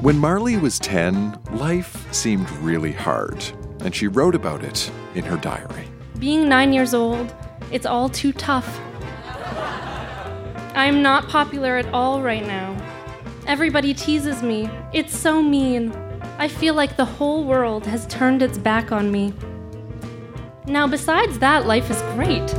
When Marley was 10, life seemed really hard, and she wrote about it in her diary. Being nine years old, it's all too tough. I'm not popular at all right now. Everybody teases me. It's so mean. I feel like the whole world has turned its back on me. Now, besides that, life is great.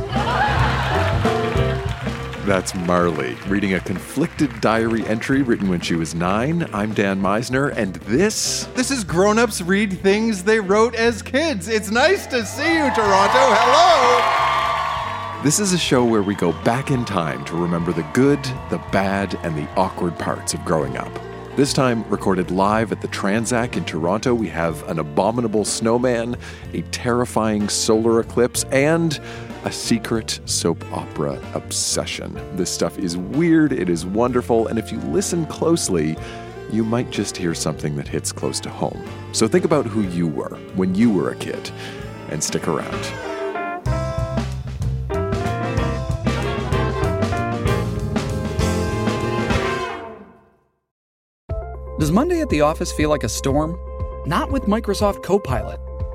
That's Marley reading a conflicted diary entry written when she was nine. I'm Dan Meisner, and this This is Grown Ups Read Things They Wrote as Kids. It's nice to see you, Toronto. Hello. this is a show where we go back in time to remember the good, the bad, and the awkward parts of growing up. This time, recorded live at the Tranzac in Toronto, we have an abominable snowman, a terrifying solar eclipse, and a secret soap opera obsession. This stuff is weird, it is wonderful, and if you listen closely, you might just hear something that hits close to home. So think about who you were when you were a kid, and stick around. Does Monday at the office feel like a storm? Not with Microsoft Copilot.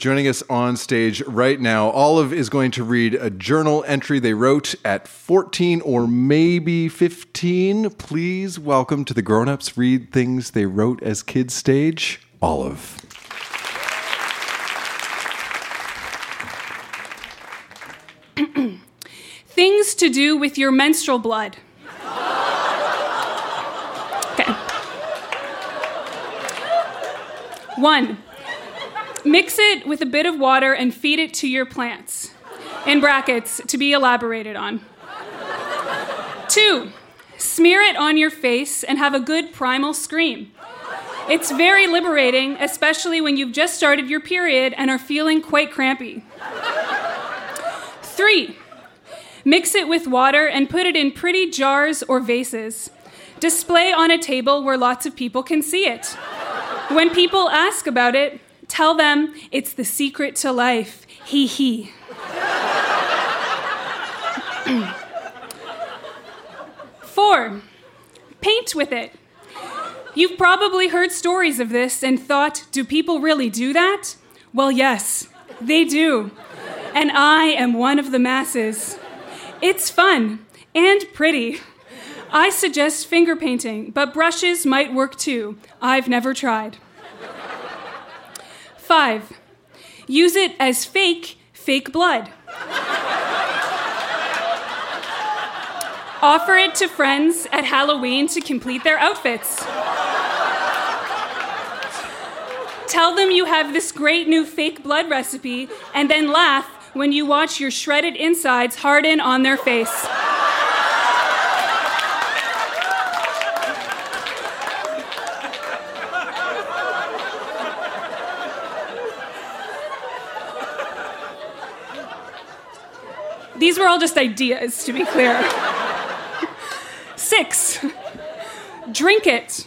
Joining us on stage right now, Olive is going to read a journal entry they wrote at 14 or maybe 15. Please welcome to the Grown Ups Read Things They Wrote as Kids stage, Olive. Things to do with your menstrual blood. Okay. One, mix it with a bit of water and feed it to your plants. In brackets, to be elaborated on. Two, smear it on your face and have a good primal scream. It's very liberating, especially when you've just started your period and are feeling quite crampy. Three, Mix it with water and put it in pretty jars or vases. Display on a table where lots of people can see it. When people ask about it, tell them it's the secret to life. Hee hee. Four, paint with it. You've probably heard stories of this and thought, do people really do that? Well, yes, they do. And I am one of the masses. It's fun and pretty. I suggest finger painting, but brushes might work too. I've never tried. Five, use it as fake, fake blood. Offer it to friends at Halloween to complete their outfits. Tell them you have this great new fake blood recipe and then laugh when you watch your shredded insides harden on their face. These were all just ideas, to be clear. Six, drink it.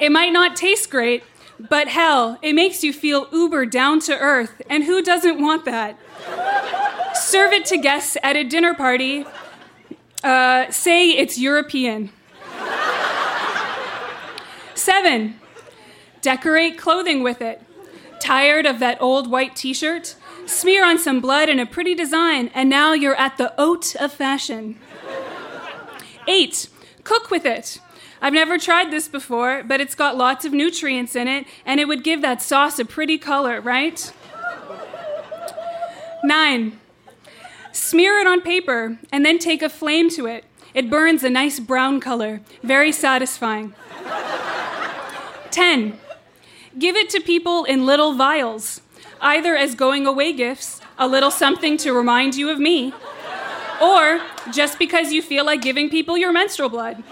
It might not taste great, but hell, it makes you feel uber down to earth, and who doesn't want that? Serve it to guests at a dinner party. Uh, say it's European. Seven, decorate clothing with it. Tired of that old white t shirt? Smear on some blood and a pretty design, and now you're at the oat of fashion. Eight, cook with it. I've never tried this before, but it's got lots of nutrients in it, and it would give that sauce a pretty color, right? Nine, smear it on paper and then take a flame to it. It burns a nice brown color, very satisfying. 10. Give it to people in little vials, either as going away gifts, a little something to remind you of me, or just because you feel like giving people your menstrual blood.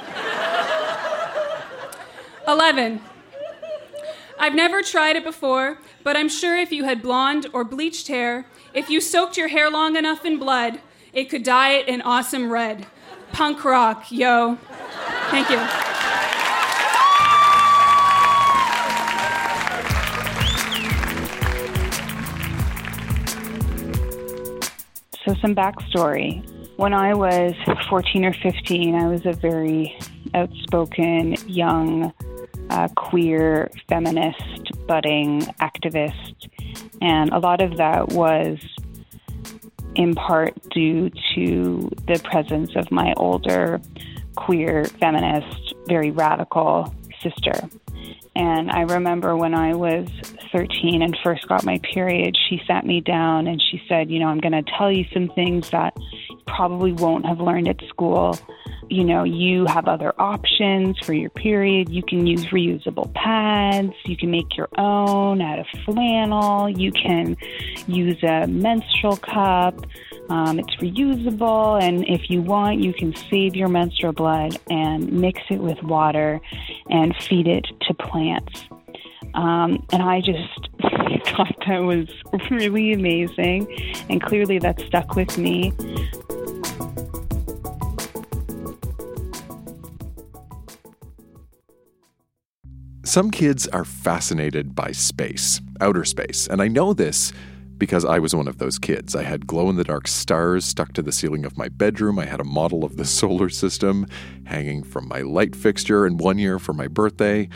11. I've never tried it before, but I'm sure if you had blonde or bleached hair, if you soaked your hair long enough in blood, it could dye it an awesome red. Punk rock, yo. Thank you. So, some backstory. When I was 14 or 15, I was a very outspoken, young, uh, queer, feminist, budding activist. And a lot of that was in part due to the presence of my older, queer, feminist, very radical sister. And I remember when I was 13 and first got my period, she sat me down and she said, You know, I'm going to tell you some things that you probably won't have learned at school. You know, you have other options for your period. You can use reusable pads. You can make your own out of flannel. You can use a menstrual cup. Um, it's reusable, and if you want, you can save your menstrual blood and mix it with water and feed it to plants. Um, and I just thought that was really amazing, and clearly that stuck with me. Some kids are fascinated by space, outer space, and I know this because I was one of those kids. I had glow in the dark stars stuck to the ceiling of my bedroom. I had a model of the solar system hanging from my light fixture, and one year for my birthday,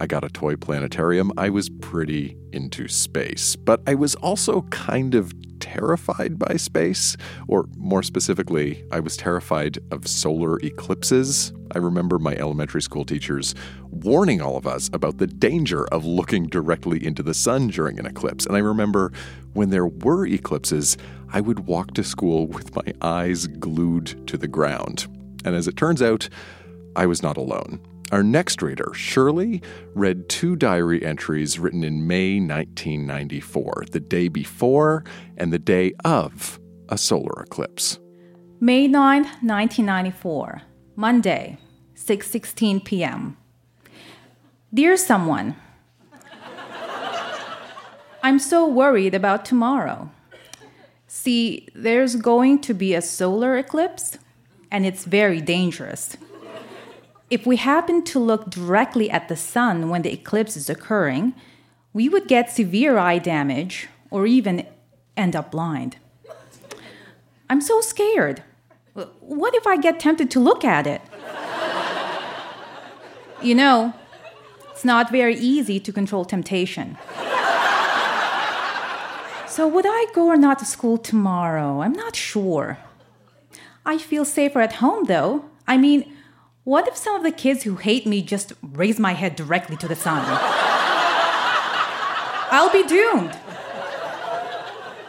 I got a toy planetarium. I was pretty into space, but I was also kind of terrified by space, or more specifically, I was terrified of solar eclipses. I remember my elementary school teachers warning all of us about the danger of looking directly into the sun during an eclipse. And I remember when there were eclipses, I would walk to school with my eyes glued to the ground. And as it turns out, I was not alone. Our next reader, Shirley, read two diary entries written in May 1994, the day before and the day of a solar eclipse. May 9, 1994, Monday, 6:16 p.m. Dear someone, I'm so worried about tomorrow. See, there's going to be a solar eclipse and it's very dangerous. If we happen to look directly at the sun when the eclipse is occurring, we would get severe eye damage or even end up blind. I'm so scared. What if I get tempted to look at it? You know, it's not very easy to control temptation. So, would I go or not to school tomorrow? I'm not sure. I feel safer at home, though. I mean, what if some of the kids who hate me just raise my head directly to the sun? I'll be doomed.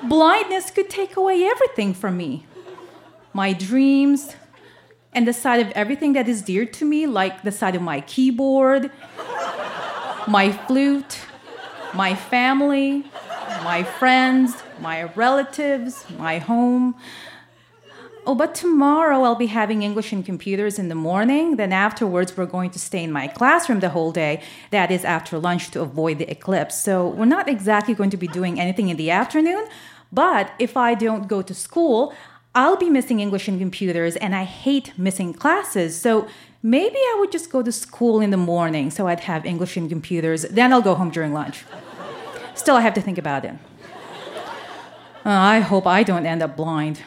Blindness could take away everything from me my dreams, and the side of everything that is dear to me, like the side of my keyboard, my flute, my family, my friends, my relatives, my home. Oh, but tomorrow I'll be having English and computers in the morning. Then afterwards, we're going to stay in my classroom the whole day. That is after lunch to avoid the eclipse. So we're not exactly going to be doing anything in the afternoon. But if I don't go to school, I'll be missing English and computers, and I hate missing classes. So maybe I would just go to school in the morning so I'd have English and computers. Then I'll go home during lunch. Still, I have to think about it. Uh, I hope I don't end up blind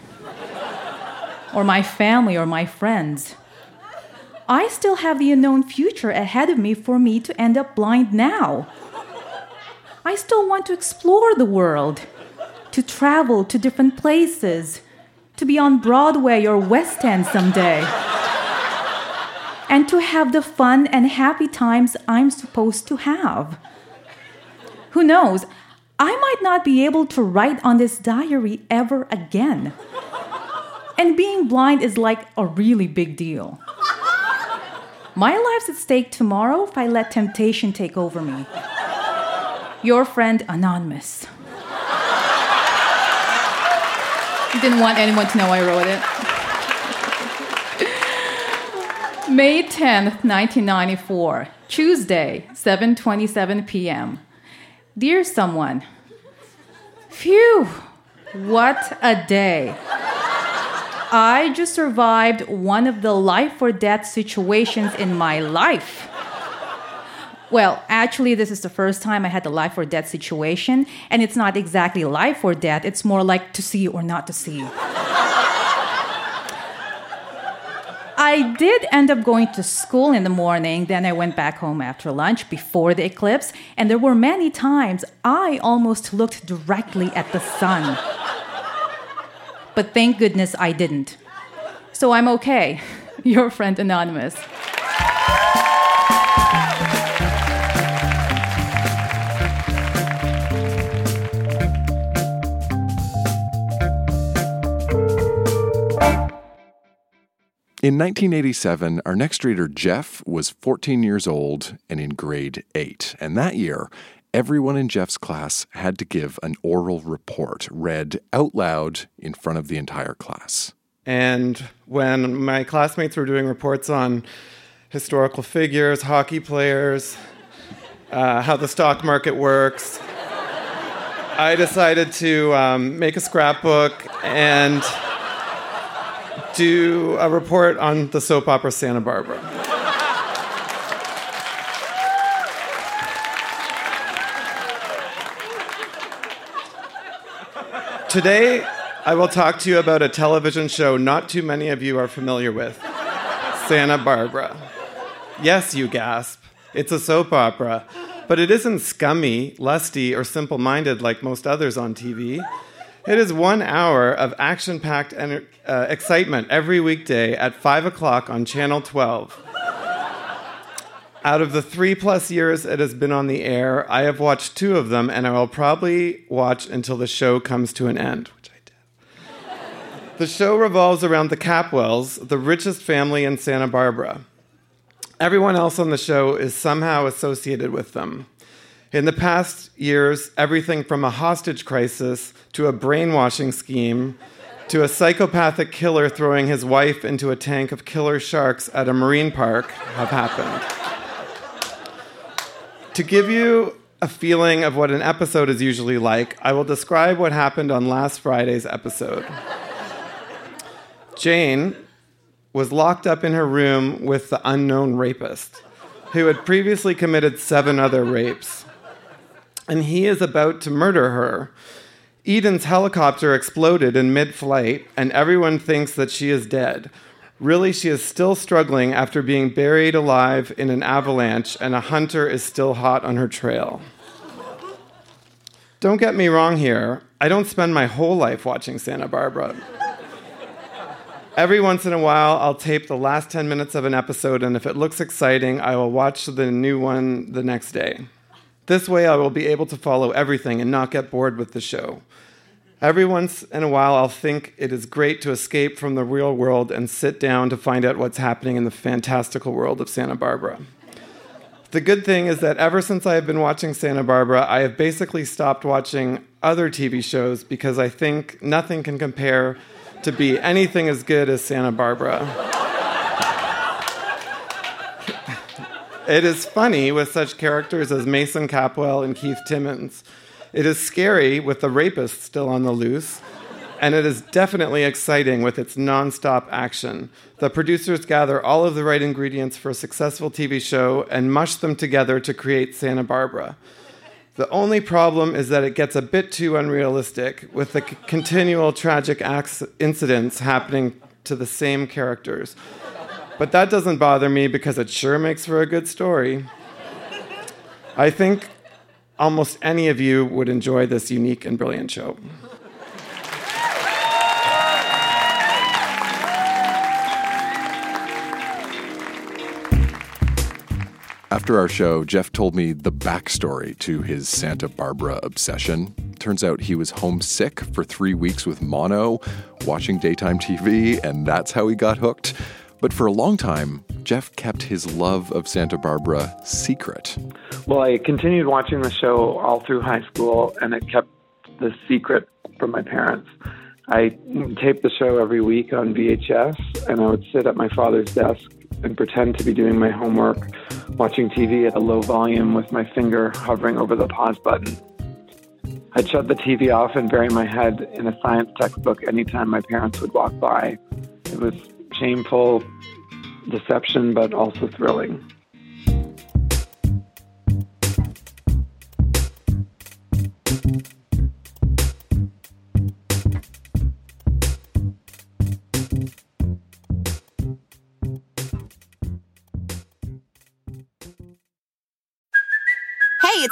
or my family or my friends. I still have the unknown future ahead of me for me to end up blind now. I still want to explore the world, to travel to different places, to be on Broadway or West End someday, and to have the fun and happy times I'm supposed to have. Who knows? I might not be able to write on this diary ever again. And being blind is like a really big deal. My life's at stake tomorrow if I let temptation take over me. Your friend, Anonymous. Didn't want anyone to know I wrote it. May 10th, 1994, Tuesday, 7:27 p.m. Dear someone, phew, what a day. I just survived one of the life or death situations in my life. Well, actually, this is the first time I had the life or death situation, and it's not exactly life or death, it's more like to see or not to see. I did end up going to school in the morning, then I went back home after lunch before the eclipse, and there were many times I almost looked directly at the sun. But thank goodness I didn't. So I'm okay. Your friend Anonymous. In 1987, our next reader, Jeff, was 14 years old and in grade 8. And that year, everyone in Jeff's class had to give an oral report read out loud in front of the entire class. And when my classmates were doing reports on historical figures, hockey players, uh, how the stock market works, I decided to um, make a scrapbook and do a report on the soap opera Santa Barbara. Today, I will talk to you about a television show not too many of you are familiar with Santa Barbara. Yes, you gasp. It's a soap opera, but it isn't scummy, lusty, or simple minded like most others on TV. It is one hour of action packed uh, excitement every weekday at 5 o'clock on Channel 12. Out of the three plus years it has been on the air, I have watched two of them, and I will probably watch until the show comes to an end, which I did. The show revolves around the Capwells, the richest family in Santa Barbara. Everyone else on the show is somehow associated with them. In the past years, everything from a hostage crisis to a brainwashing scheme to a psychopathic killer throwing his wife into a tank of killer sharks at a marine park have happened. To give you a feeling of what an episode is usually like, I will describe what happened on last Friday's episode. Jane was locked up in her room with the unknown rapist, who had previously committed seven other rapes and he is about to murder her. Eden's helicopter exploded in mid flight, and everyone thinks that she is dead. Really, she is still struggling after being buried alive in an avalanche, and a hunter is still hot on her trail. Don't get me wrong here, I don't spend my whole life watching Santa Barbara. Every once in a while, I'll tape the last 10 minutes of an episode, and if it looks exciting, I will watch the new one the next day. This way, I will be able to follow everything and not get bored with the show. Every once in a while, I'll think it is great to escape from the real world and sit down to find out what's happening in the fantastical world of Santa Barbara. The good thing is that ever since I have been watching Santa Barbara, I have basically stopped watching other TV shows because I think nothing can compare to be anything as good as Santa Barbara. It is funny with such characters as Mason Capwell and Keith Timmons. It is scary with the rapist still on the loose. And it is definitely exciting with its nonstop action. The producers gather all of the right ingredients for a successful TV show and mush them together to create Santa Barbara. The only problem is that it gets a bit too unrealistic, with the c- continual tragic incidents happening to the same characters. But that doesn't bother me because it sure makes for a good story. I think almost any of you would enjoy this unique and brilliant show. After our show, Jeff told me the backstory to his Santa Barbara obsession. Turns out he was homesick for three weeks with mono, watching daytime TV, and that's how he got hooked. But for a long time, Jeff kept his love of Santa Barbara secret. Well, I continued watching the show all through high school, and it kept the secret from my parents. I taped the show every week on VHS, and I would sit at my father's desk and pretend to be doing my homework, watching TV at a low volume with my finger hovering over the pause button. I'd shut the TV off and bury my head in a science textbook anytime my parents would walk by. It was shameful, deception, but also thrilling.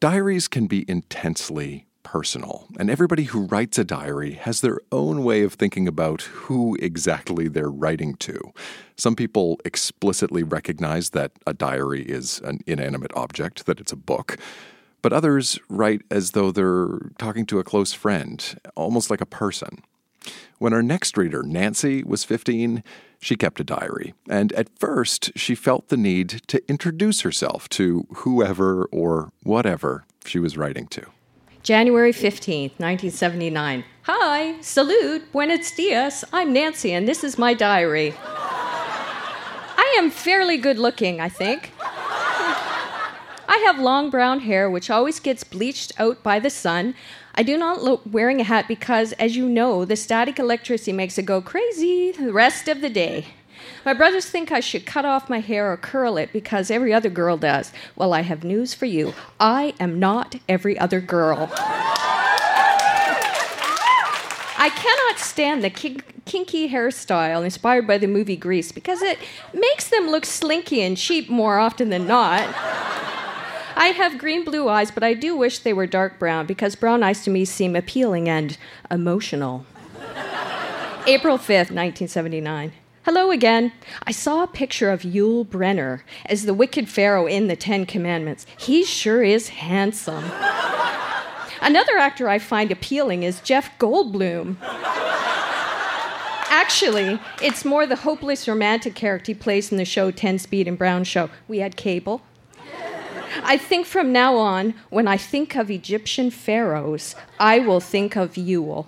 Diaries can be intensely personal, and everybody who writes a diary has their own way of thinking about who exactly they're writing to. Some people explicitly recognize that a diary is an inanimate object, that it's a book. But others write as though they're talking to a close friend, almost like a person. When our next reader, Nancy, was 15, she kept a diary, and at first she felt the need to introduce herself to whoever or whatever she was writing to. January 15th, 1979. Hi, salute, buenos dias. I'm Nancy, and this is my diary. I am fairly good looking, I think. I have long brown hair, which always gets bleached out by the sun. I do not look wearing a hat because, as you know, the static electricity makes it go crazy the rest of the day. My brothers think I should cut off my hair or curl it because every other girl does. Well, I have news for you. I am not every other girl. I cannot stand the kink- kinky hairstyle inspired by the movie Grease because it makes them look slinky and cheap more often than not. I have green blue eyes, but I do wish they were dark brown because brown eyes to me seem appealing and emotional. April 5th, 1979. Hello again. I saw a picture of Yul Brynner as the wicked Pharaoh in the Ten Commandments. He sure is handsome. Another actor I find appealing is Jeff Goldblum. Actually, it's more the hopeless romantic character he plays in the show 10 Speed and Brown Shoe. We had cable. I think from now on, when I think of Egyptian pharaohs, I will think of Yul.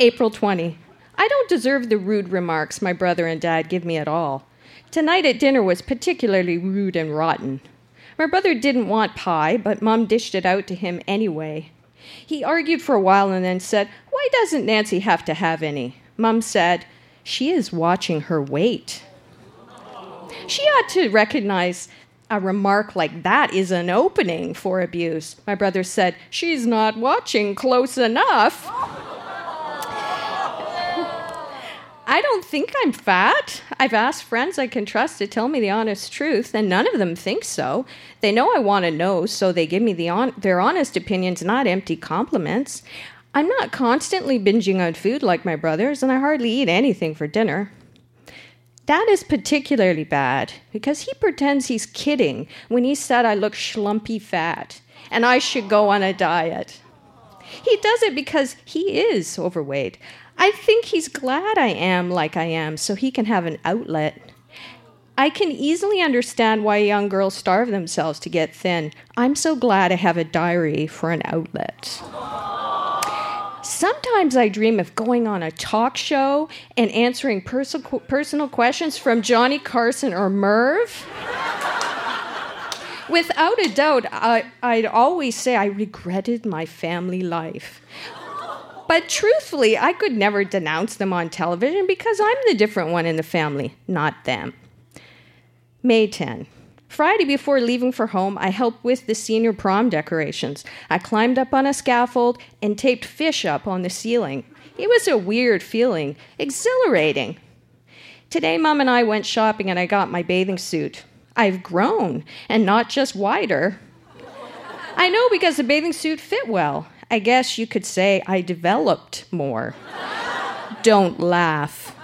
April 20. I don't deserve the rude remarks my brother and dad give me at all. Tonight at dinner was particularly rude and rotten. My brother didn't want pie, but Mom dished it out to him anyway. He argued for a while and then said, Why doesn't Nancy have to have any? Mom said, She is watching her weight. She ought to recognize a remark like that is an opening for abuse. My brother said, She's not watching close enough. I don't think I'm fat. I've asked friends I can trust to tell me the honest truth, and none of them think so. They know I want to know, so they give me the on- their honest opinions, not empty compliments. I'm not constantly binging on food like my brothers, and I hardly eat anything for dinner. Dad is particularly bad because he pretends he's kidding when he said I look schlumpy fat and I should go on a diet. He does it because he is overweight. I think he's glad I am like I am so he can have an outlet. I can easily understand why young girls starve themselves to get thin. I'm so glad I have a diary for an outlet. Sometimes I dream of going on a talk show and answering perso- personal questions from Johnny Carson or Merv. Without a doubt, I, I'd always say I regretted my family life. But truthfully, I could never denounce them on television because I'm the different one in the family, not them. May 10. Friday before leaving for home, I helped with the senior prom decorations. I climbed up on a scaffold and taped fish up on the ceiling. It was a weird feeling, exhilarating. Today, Mom and I went shopping and I got my bathing suit. I've grown, and not just wider. I know because the bathing suit fit well. I guess you could say I developed more. Don't laugh.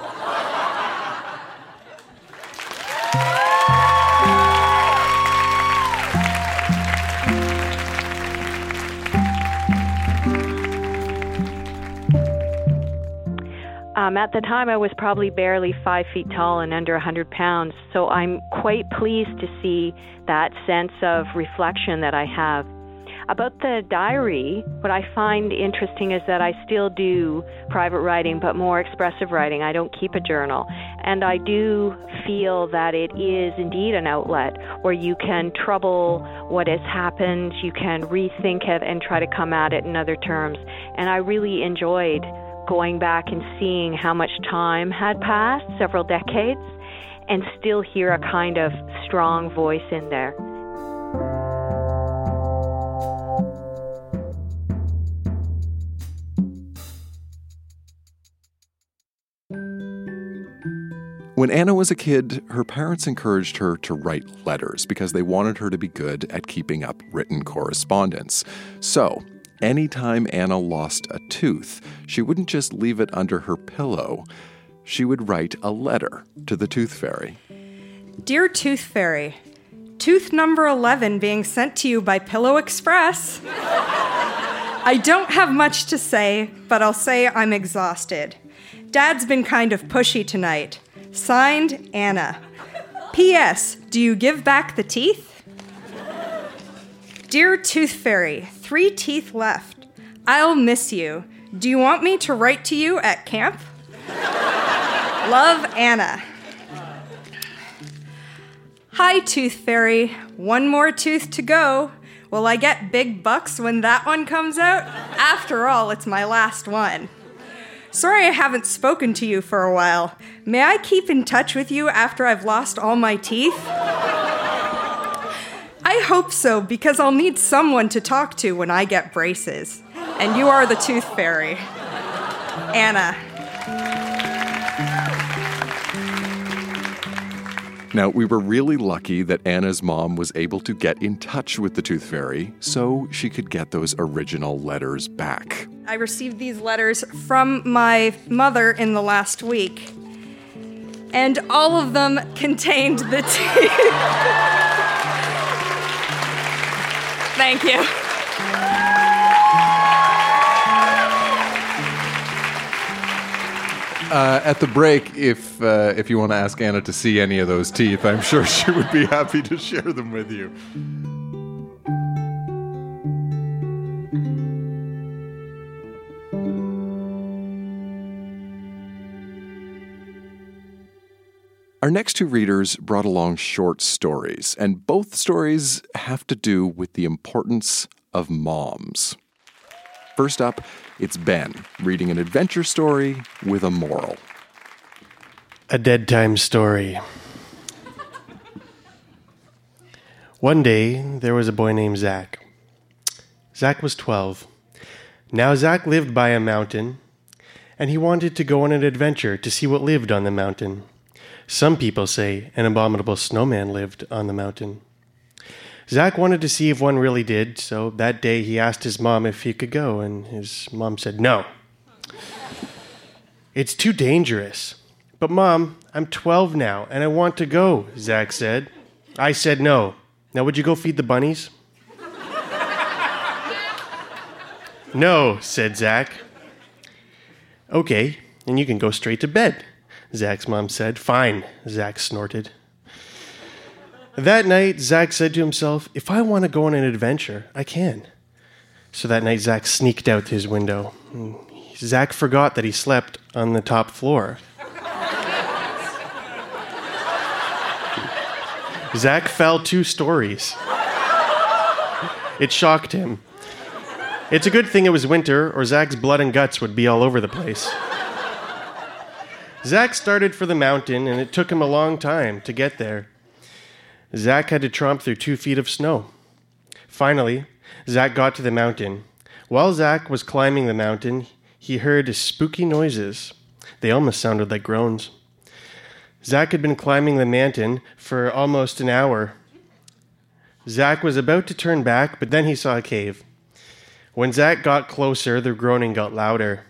Um, at the time, I was probably barely five feet tall and under 100 pounds, so I'm quite pleased to see that sense of reflection that I have. About the diary, what I find interesting is that I still do private writing, but more expressive writing. I don't keep a journal. And I do feel that it is indeed an outlet where you can trouble what has happened, you can rethink it, and try to come at it in other terms. And I really enjoyed going back and seeing how much time had passed, several decades, and still hear a kind of strong voice in there. When Anna was a kid, her parents encouraged her to write letters because they wanted her to be good at keeping up written correspondence. So, anytime Anna lost a tooth, she wouldn't just leave it under her pillow. She would write a letter to the tooth fairy. Dear Tooth Fairy, tooth number 11 being sent to you by Pillow Express. I don't have much to say, but I'll say I'm exhausted. Dad's been kind of pushy tonight. Signed, Anna. P.S. Do you give back the teeth? Dear Tooth Fairy, three teeth left. I'll miss you. Do you want me to write to you at camp? Love, Anna. Hi, Tooth Fairy. One more tooth to go. Will I get big bucks when that one comes out? After all, it's my last one. Sorry I haven't spoken to you for a while. May I keep in touch with you after I've lost all my teeth? I hope so, because I'll need someone to talk to when I get braces. And you are the tooth fairy. Anna. Now, we were really lucky that Anna's mom was able to get in touch with the Tooth Fairy so she could get those original letters back. I received these letters from my mother in the last week, and all of them contained the teeth. Thank you. Uh, at the break, if uh, if you want to ask Anna to see any of those teeth, I'm sure she would be happy to share them with you. Our next two readers brought along short stories, and both stories have to do with the importance of moms. First up, it's Ben reading an adventure story with a moral. A dead time story. One day, there was a boy named Zach. Zach was 12. Now, Zach lived by a mountain, and he wanted to go on an adventure to see what lived on the mountain. Some people say an abominable snowman lived on the mountain. Zach wanted to see if one really did, so that day he asked his mom if he could go, and his mom said no. It's too dangerous. But, Mom, I'm 12 now, and I want to go, Zach said. I said no. Now, would you go feed the bunnies? no, said Zach. Okay, and you can go straight to bed, Zach's mom said. Fine, Zach snorted. That night, Zach said to himself, If I want to go on an adventure, I can. So that night, Zach sneaked out his window. Zach forgot that he slept on the top floor. Zach fell two stories. It shocked him. It's a good thing it was winter, or Zach's blood and guts would be all over the place. Zach started for the mountain, and it took him a long time to get there. Zach had to tromp through two feet of snow. Finally, Zach got to the mountain. While Zach was climbing the mountain, he heard spooky noises. They almost sounded like groans. Zach had been climbing the mountain for almost an hour. Zach was about to turn back, but then he saw a cave. When Zach got closer, the groaning got louder.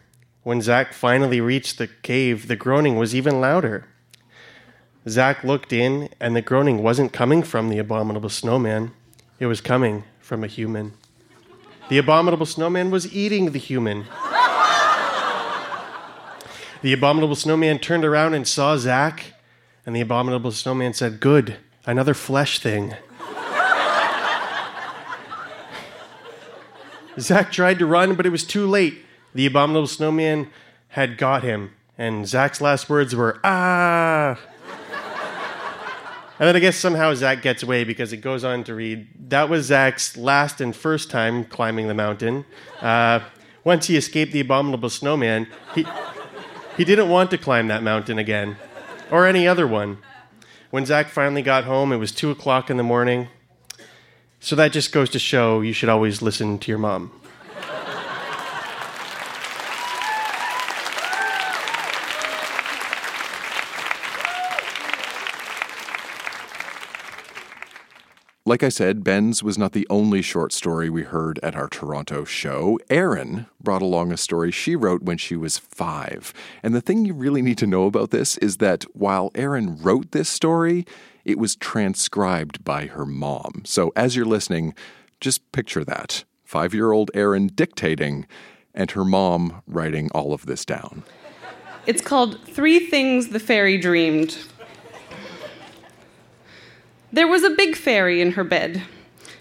When Zach finally reached the cave, the groaning was even louder. Zach looked in, and the groaning wasn't coming from the abominable snowman, it was coming from a human. The abominable snowman was eating the human. The abominable snowman turned around and saw Zach, and the abominable snowman said, Good, another flesh thing. Zach tried to run, but it was too late. The abominable snowman had got him, and Zach's last words were, Ah! And then I guess somehow Zach gets away because it goes on to read that was Zach's last and first time climbing the mountain. Uh, once he escaped the abominable snowman, he, he didn't want to climb that mountain again, or any other one. When Zach finally got home, it was 2 o'clock in the morning. So that just goes to show you should always listen to your mom. Like I said, Ben's was not the only short story we heard at our Toronto show. Erin brought along a story she wrote when she was five. And the thing you really need to know about this is that while Erin wrote this story, it was transcribed by her mom. So as you're listening, just picture that five year old Erin dictating and her mom writing all of this down. It's called Three Things the Fairy Dreamed. There was a big fairy in her bed.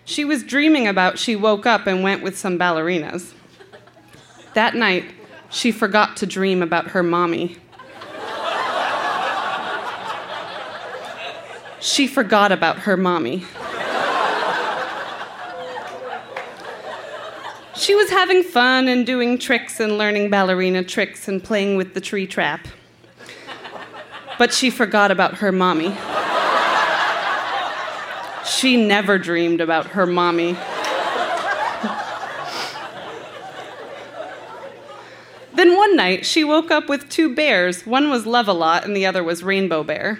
She was dreaming about she woke up and went with some ballerinas. That night, she forgot to dream about her mommy. She forgot about her mommy. She was having fun and doing tricks and learning ballerina tricks and playing with the tree trap. But she forgot about her mommy. She never dreamed about her mommy. then one night, she woke up with two bears. One was Love a Lot, and the other was Rainbow Bear.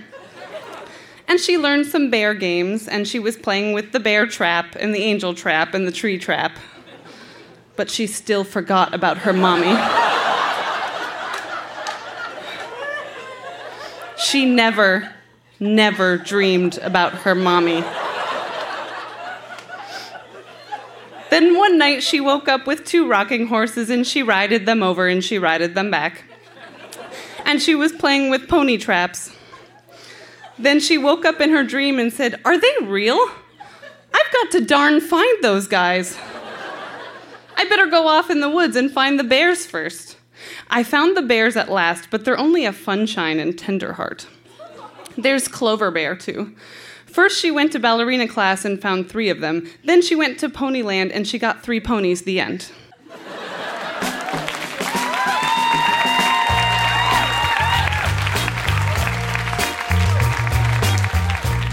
And she learned some bear games, and she was playing with the bear trap, and the angel trap, and the tree trap. But she still forgot about her mommy. she never, never dreamed about her mommy. Then one night she woke up with two rocking horses and she rided them over and she rided them back. And she was playing with pony traps. Then she woke up in her dream and said, Are they real? I've got to darn find those guys. I better go off in the woods and find the bears first. I found the bears at last, but they're only a funshine and tenderheart. There's Clover Bear, too. First, she went to ballerina class and found three of them. Then she went to Ponyland and she got three ponies. The end.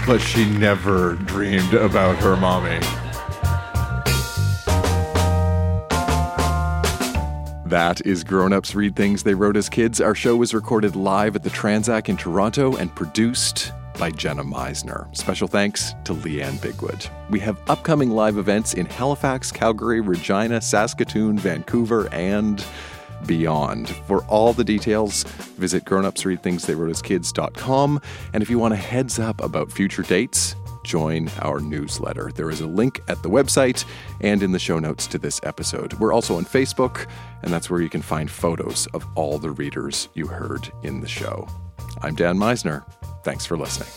But she never dreamed about her mommy. That is Grown Ups Read Things They Wrote as Kids. Our show was recorded live at the Tranzac in Toronto and produced by Jenna Meisner. Special thanks to Leanne Bigwood. We have upcoming live events in Halifax, Calgary, Regina, Saskatoon, Vancouver, and beyond. For all the details, visit grownupsreadthingstheywroteaskids.com. And if you want a heads up about future dates, join our newsletter. There is a link at the website and in the show notes to this episode. We're also on Facebook, and that's where you can find photos of all the readers you heard in the show. I'm Dan Meisner. Thanks for listening.